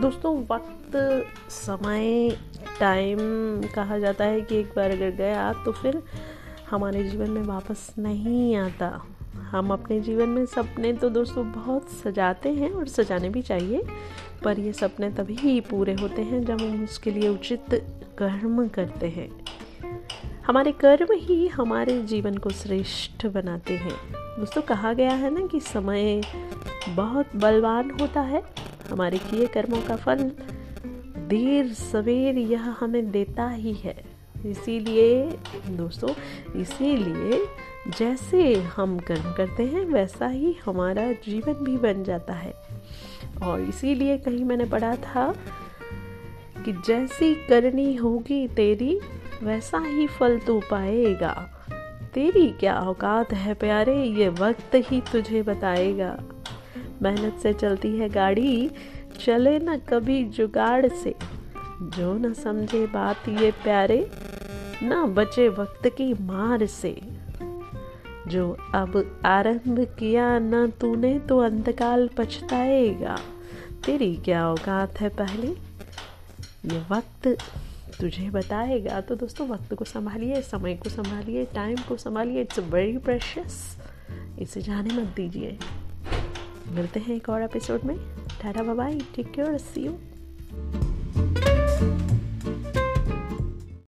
दोस्तों, वक्त, समय टाइम कहा जाता है कि एक बार अगर गया तो फिर हमारे जीवन में वापस नहीं आता। हम अपने जीवन में सपने तो दोस्तों बहुत सजाते हैं और सजाने भी चाहिए, पर ये सपने तभी पूरे होते हैं जब हम उसके लिए उचित कर्म करते हैं। हमारे कर्म ही हमारे जीवन को श्रेष्ठ बनाते हैं। दोस्तों, कहा गया है ना कि समय बहुत बलवान होता है हमारे किए कर्मों का फल देर सवेर यह हमें देता ही है। इसीलिए, दोस्तों, इसीलिए जैसे हम कर्म करते हैं, वैसा ही हमारा जीवन भी बन जाता है। और इसीलिए कहीं मैंने पढ़ा था कि जैसी करनी होगी तेरी, वैसा ही फल तू पाएगा। तेरी क्या औकात है प्यारे, ये वक्त ही तुझे बताएगा। मेहनत से चलती है गाड़ी, चले न कभी जुगाड़ से। जो न समझे बात ये प्यारे, न बचे वक्त की मार से। जो अब आरंभ किया न तूने तो अंतकाल पछताएगा। तेरी क्या औकात है पहले? ये वक्त तुझे बताएगा। तो दोस्तों, वक्त को संभालिए, समय को संभालिए टाइम को संभालिए। इट्स वेरी प्रेशियस इसे जाने मत दीजिए। मिलते हैं एक और एपिसोड में। Tata bye take care see you